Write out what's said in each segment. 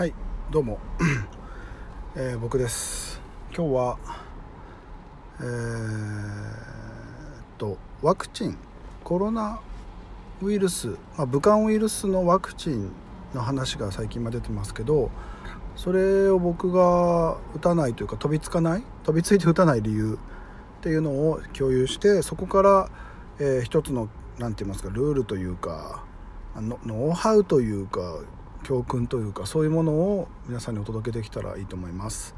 はいどうも、えー僕です。今日はえーっとワクチン。コロナウイルス、まあ、武漢ウイルスのワクチンの話が最近まで出てますけどそれを僕が打たないというか飛びつかない？飛びついて打たない理由っていうのを共有してそこから、えー一つの何て言いますかルールというかノウハウというか教訓というかそういうものを皆さんにお届けできたらいいと思います。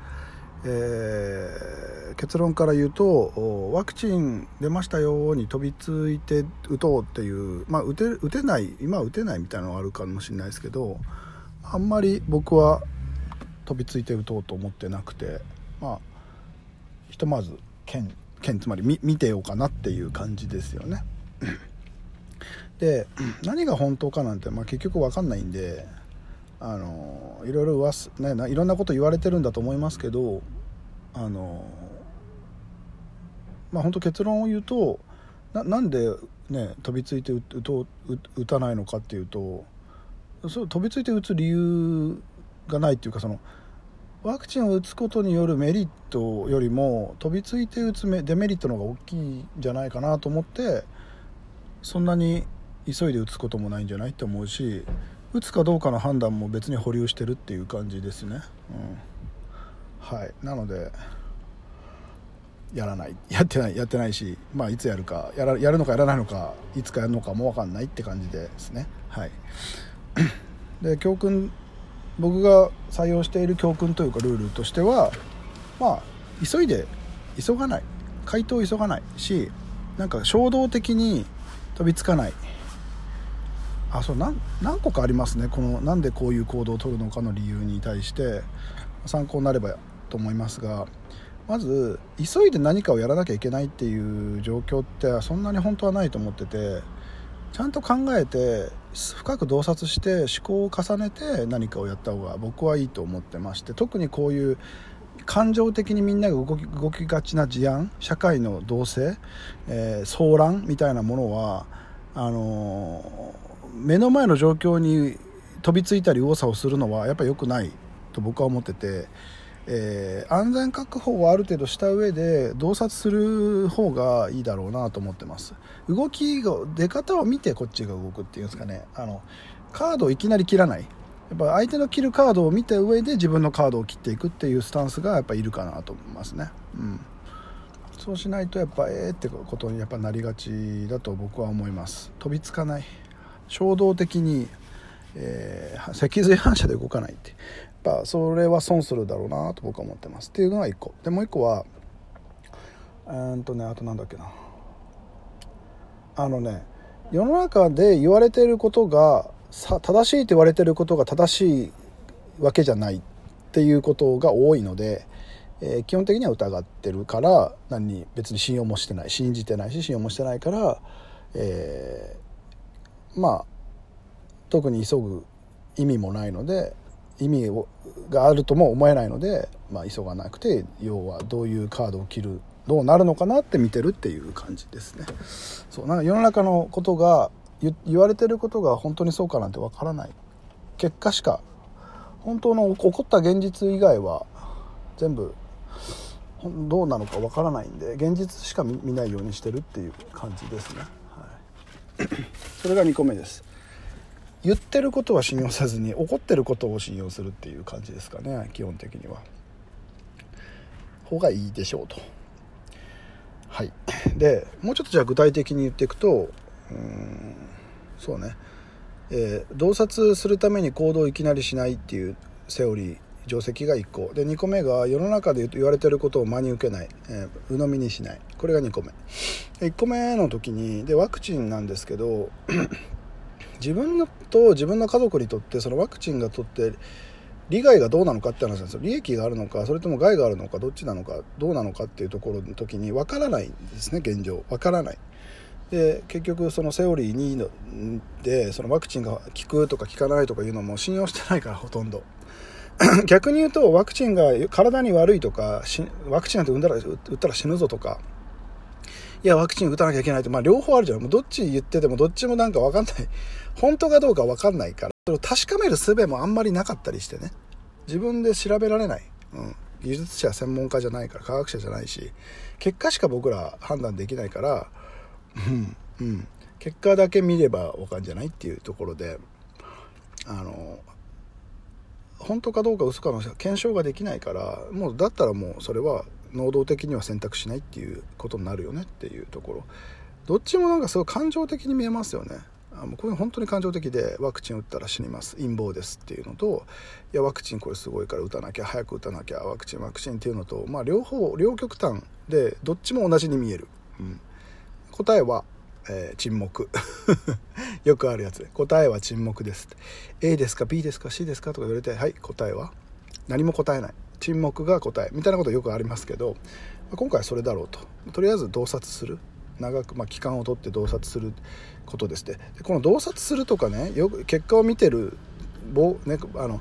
えー結論から言うとワクチン出ましたように飛びついて打とうっていう、まあ、打て打てない今は打てないみたいなのがあるかもしれないですけどあんまり僕は飛びついて打とうと思ってなくてまあひとまず剣剣つまり見見てようかなっていう感じですよね。で何が本当かなんて、まあ、結局分かんないんであのいろいろ噂、ね、いろんなこと言われてるんだと思いますけどあのまあ本当結論を言うとななんで、ね、飛びついて打打とう打たないのかっていうとそう飛びついて打つ理由がないっていうかそのワクチンを打つことによるメリットよりも飛びついて打つデメリットの方が大きいんじゃないかなと思ってそんなに急いで打つこともないんじゃないって思うし打つかどうかの判断も別に保留してるっていう感じですね、うん、はい。なのでやら ない。やってないやってないしまあいつやるかやらやるのかやらないのかいつかやるのかも分かんないって感じですね。はい。で教訓僕が採用している教訓というかルールとしてはまあ急いで急がない。回答を急がないしなんか衝動的に飛びつかない。あそうな何個かありますね。このなんでこういう行動を取るのかの理由に対して参考になればと思いますがまず急いで何かをやらなきゃいけないっていう状況ってそんなに本当はないと思っててちゃんと考えて深く洞察して思考を重ねて何かをやった方が僕はいいと思ってまして特にこういう感情的にみんなが動き動きがちな事案社会の動静、えー騒乱みたいなものはあの目の前の状況に飛びついたり右往左往するのはやっぱり良くないと僕は思ってて、えー安全確保をある程度した上で洞察する方がいいだろうなと思ってます。動きが出方を見てこっちが動くっていうんですかね。あのカードをいきなり切らない。やっぱ相手の切るカードを見た上で自分のカードを切っていくっていうスタンスがやっぱいるかなと思いますね。うん。そうしないとやっぱええってことにやっぱなりがちだと僕は思います。飛びつかない。衝動的に、えー脊髄反射で動かないって。やっぱそれは損するだろうなと僕は思ってます。っていうのが1個。でもう1個はうんとねあとなんだっけな。あのね世の中で言われてることがさ正しいと言われてることが正しいわけじゃないっていうことが多いので、えー基本的には疑ってるから何に別に信用もしてない信じてないし信用もしてないから、えーまあ特に急ぐ意味もないので意味をがあるとも思えないので、まあ、急がなくて要はどういうカードを切るどうなるのかなって見てるっていう感じですね。そうなんか世の中のことが言言われてることが本当にそうかなんてわからない。結果しか本当の起こった現実以外は全部どうなのかわからないんで現実しか見見ないようにしてるっていう感じですね、それが2個目です。言ってることは信用せずに怒ってることを信用するっていう感じですかね。基本的には。方がいいでしょうと。はい。でもうちょっとじゃあ具体的に言っていくとうんそうね、えー洞察するために行動をいきなりしないっていうセオリー定石が1個。で2個目が世の中で言われてることを真に受けない、えー鵜呑みにしない。これが2個目。1個目の時にでワクチンなんですけど 自分のと自分の家族にとってそのワクチンがとって利害がどうなのかって話なんですよ。利益があるのかそれとも害があるのかどっちなのかどうなのかっていうところの時に分からないんですね現状。分からない。で結局そのセオリー2でそのワクチンが効くとか効かないとかいうのも信用してないからほとんど。逆に言うとワクチンが体に悪いとかワクチンなんて打ったらったら死ぬぞとか。いやワクチン打たなきゃいけないって、まあ、両方あるじゃん。もうどっち言っててもどっちもなんか分かんない。本当かどうか分かんないから。それを確かめる術もあんまりなかったりしてね。自分で調べられない、うん、技術者専門家じゃないから科学者じゃないし。結果しか僕ら判断できないから。うん。うん。結果だけ見れば分かんじゃないっていうところで。あの本当かどうか嘘かの検証ができないからもうだったらもうそれは能動的には選択しないっていうことになるよねっていうところ。どっちもなんかすごい感情的に見えますよね。あもうこれ本当に感情的でワクチン打ったら死にます。陰謀ですっていうのといやワクチンこれすごいから打たなきゃ早く打たなきゃワクチンワクチンっていうのとまあ両方両極端でどっちも同じに見える、うん、答えはえー、沈黙。よくあるやつ。答えは沈黙です A ですか B ですか C ですかとか言われてはい答えは？何も答えない。沈黙が答え。みたいなことよくありますけど今回はそれだろうと。とりあえず洞察する。長く、まあ、期間をとって洞察することですでこの洞察するとかねよく結果を見てるぼ、ね、あの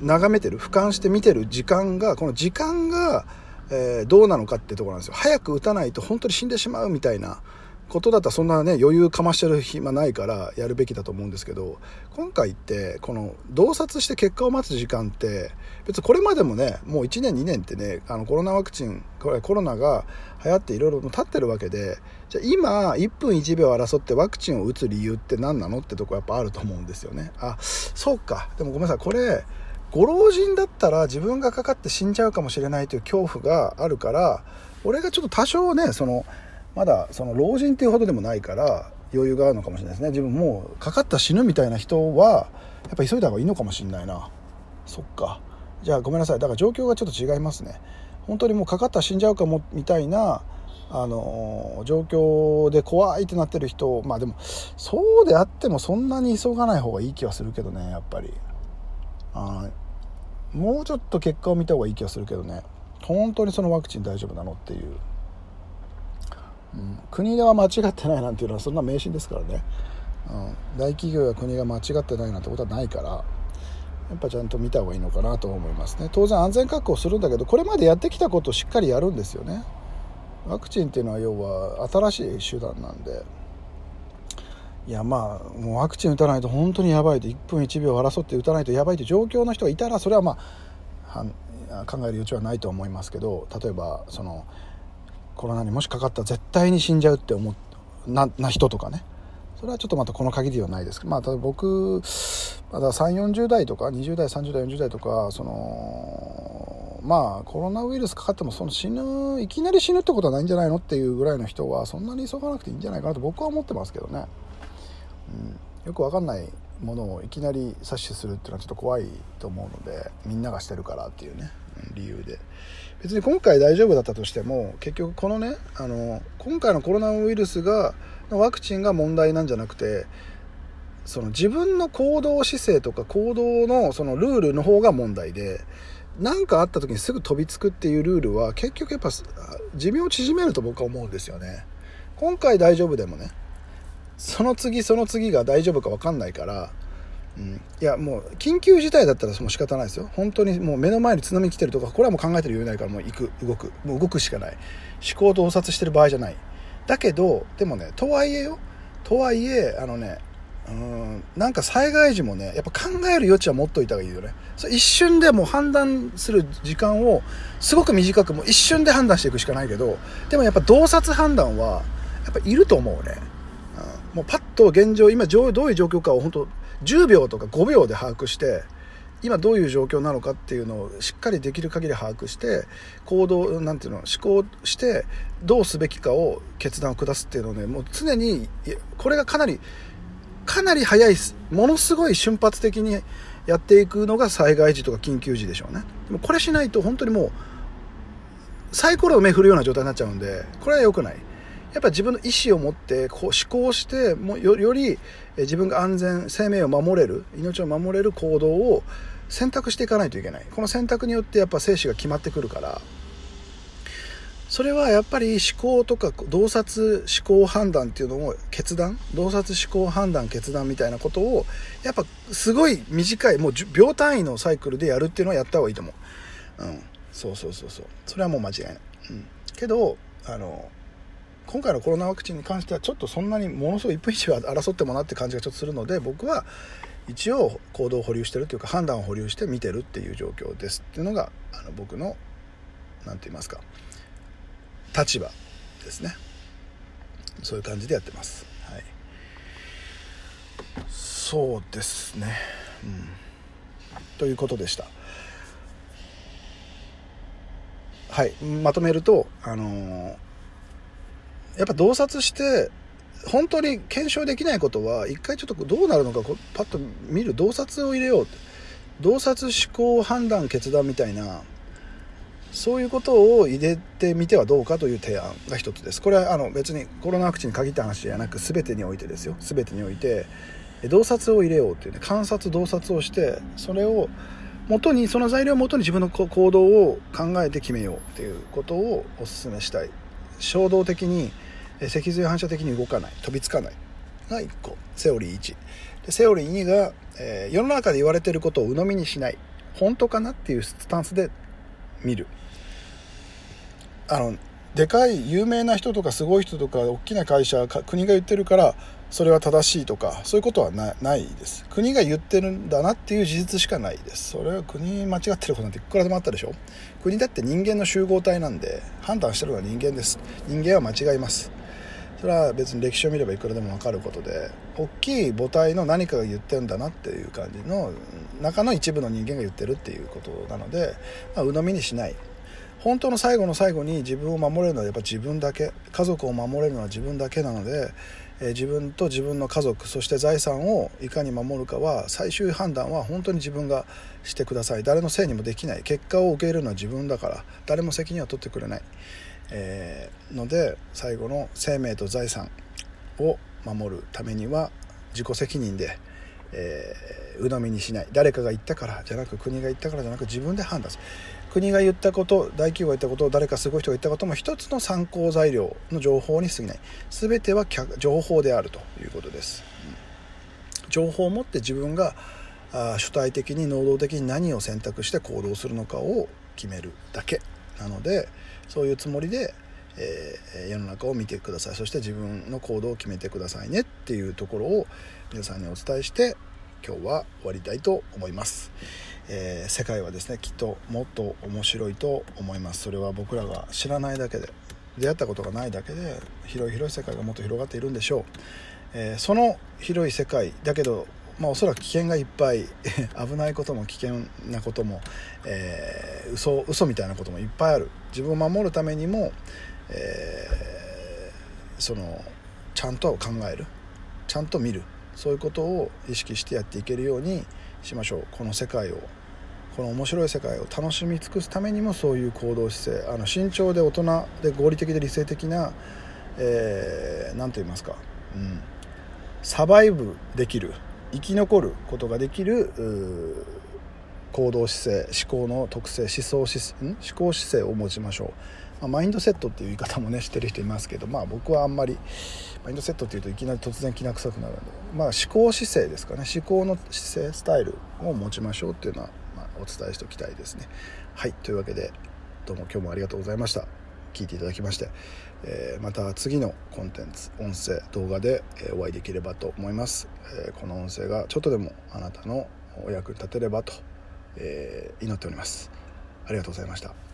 眺めてる俯瞰して見てる時間がこの時間が、えー、どうなのかっていうところなんですよ。早く打たないと本当に死んでしまうみたいなことだったらそんなね余裕かましてる暇ないからやるべきだと思うんですけど今回ってこの洞察して結果を待つ時間って別にこれまでもねもう1年2年ってねあのコロナワクチンこれコロナが流行っていろいろ立ってるわけでじゃあ今1分1秒争ってワクチンを打つ理由って何なのってとこやっぱあると思うんですよね。あそうか。でもごめんなさい。これご老人だったら自分がかかって死んじゃうかもしれないという恐怖があるから俺がちょっと多少ねそのまだその老人っていうほどでもないから余裕があるのかもしれないですね。自分もうかかった死ぬみたいな人はやっぱ急いだ方がいいのかもしれないな。そっか。じゃあごめんなさい。だから状況がちょっと違いますね。本当にもうかかったら死んじゃうかもみたいなあの状況で怖いってなってる人まあでもそうであってもそんなに急がない方がいい気はするけどねやっぱり。あもうちょっと結果を見た方がいい気はするけどね。本当にそのワクチン大丈夫なのっていう。うん、国では間違ってないなんていうのはそんな迷信ですからね、うん、大企業や国が間違ってないなんてことはないからやっぱちゃんと見た方がいいのかなと思いますね。当然安全確保するんだけどこれまでやってきたことをしっかりやるんですよね。ワクチンっていうのは要は新しい手段なんで。いやまあもうワクチン打たないと本当にやばいと1分1秒争って打たないとやばいという状況の人がいたらそれはまあ考える余地はないと思いますけど例えばそのコロナにもしかかったら絶対に死んじゃうって思うなな人とかね。それはちょっとまたこの限りはないですけどまあただ僕まだ3 4 0代とか20代30代40代とかそのまあコロナウイルスかかってもその死ぬいきなり死ぬってことはないんじゃないのっていうぐらいの人はそんなに急がなくていいんじゃないかなと僕は思ってますけどね、うん、よくわかんないものをいきなり摂取するっていうのはちょっと怖いと思うのでみんながしてるからっていうね、理由で。別に今回大丈夫だったとしても結局このねあの今回のコロナウイルスがワクチンが問題なんじゃなくてその自分の行動姿勢とか行動のそのルールの方が問題で何かあった時にすぐ飛びつくっていうルールは結局やっぱ寿命を縮めると僕は思うんですよね。今回大丈夫でもねその次その次が大丈夫か分かんないからうん、いやもう緊急事態だったらもう仕方ないですよ。本当にもう目の前に津波来てるとかこれはもう考えてる余裕ないからもう行く。動く。もう動くしかない。思考洞察してる場合じゃない。だけどでもねとはいえよ。とはいえあのねうんなんか災害時もねやっぱ考える余地は持っといた方がいいよね。そ一瞬でもう判断する時間をすごく短くもう一瞬で判断していくしかないけどでもやっぱ洞察判断はやっぱいると思うね、うん、もうパッと現状今どういう状況かを本当10秒とか5秒で把握して今どういう状況なのかっていうのをしっかりできる限り把握して行動なんていうの思考してどうすべきかを決断を下すっていうのをねもう常にこれがかなりかなり早いものすごい瞬発的にやっていくのが災害時とか緊急時でしょうね。でもこれしないと本当にもうサイコロを目振るような状態になっちゃうんでこれは良くない。やっぱ自分の意思を持ってこう思考してもよより自分が安全生命を守れる命を守れる行動を選択していかないといけない。この選択によってやっぱ生死が決まってくるから。それはやっぱり思考とか洞察思考判断っていうのを決断洞察思考判断決断みたいなことをやっぱすごい短いもう秒単位のサイクルでやるっていうのはやった方がいいと思う。うん。そうそうそうそう。それはもう間違いない、うん、けどあの今回のコロナワクチンに関してはちょっとそんなにものすごい1分1秒争ってもなって感じがちょっとするので僕は一応行動を保留してるというか判断を保留して見てるっていう状況ですっていうのがあの僕の何て言いますか立場。ですねそういう感じでやってます。はい。そうですね。うん。ということでした。はい。まとめるとあのー、やっぱ洞察して本当に検証できないことは一回ちょっとどうなるのかパッと見る洞察を入れよう洞察思考判断決断みたいなそういうことを入れてみてはどうかという提案が一つです。これはあの別にコロナワクチンに限った話じゃなく全てにおいてですよ。全てにおいて洞察を入れようというね観察洞察をしてそれを元にその材料をもとに自分の行動を考えて決めようということをお勧めしたい。衝動的に脊髄反射的に動かない。飛びつかない。が1個。セオリー1でセオリー2が、えー、世の中で言われてることを鵜呑みにしない。本当かなっていうスタンスで見る。あのでかい有名な人とかすごい人とか大きな会社国が言ってるからそれは正しいとかそういうことはないです。国が言ってるんだなっていう事実しかないです。それは国間違ってることなんていくらでもあったでしょ。国だって人間の集合体なんで判断してるのは人間です。人間は間違います。それは別に歴史を見ればいくらでも分かることで大きい母体の何かが言ってるんだなっていう感じの中の一部の人間が言ってるっていうことなので、まあ、鵜呑みにしない。本当の最後の最後に自分を守れるのはやっぱ自分だけ。家族を守れるのは自分だけなので、えー、自分と自分の家族そして財産をいかに守るかは最終判断は本当に自分がしてください。誰のせいにもできない。結果を受け入れるのは自分だから。誰も責任は取ってくれない、えー、ので最後の生命と財産を守るためには自己責任でえー、鵜呑みにしない。誰かが言ったからじゃなく国が言ったからじゃなく自分で判断する。国が言ったこと大企業が言ったこと誰かすごい人が言ったことも一つの参考材料の情報に過ぎない。全ては情報であるということです、うん、情報を持って自分があ主体的に能動的に何を選択して行動するのかを決めるだけ。なのでそういうつもりで、えー、世の中を見てください。そして自分の行動を決めてくださいねっていうところを皆さんにお伝えして今日は終わりたいと思います。えー、世界はですねきっともっと面白いと思います。それは僕らが知らないだけで出会ったことがないだけで広い広い世界がもっと広がっているんでしょう、えー、その広い世界だけどまあ、おそらく危険がいっぱい 危ないことも危険なことも、えー、嘘嘘みたいなこともいっぱいある。自分を守るためにも、えー、そのちゃんと考える。ちゃんと見る。そういうことを意識してやっていけるようにしましょう。この世界をこの面白い世界を楽しみ尽くすためにもそういう行動姿勢。あの慎重で大人で合理的で理性的な何、えー、と言いますか、うん、サバイブできる。生き残ることができる行動姿勢思考の特性思想思思考姿勢を持ちましょう。まあ、マインドセットっていう言い方もねしてる人いますけど、まあ、僕はあんまりマインドセットっていうといきなり突然きな臭くなるので、まあ、思考姿勢ですかね。思考の姿勢スタイルを持ちましょうっていうのは、まあ、お伝えしておきたいですね。はい。というわけでどうも今日もありがとうございました。聞いていただきまして、えー、また次のコンテンツ音声動画でお会いできればと思います、えー、この音声がちょっとでもあなたのお役に立てればと、えー、祈っております。ありがとうございました。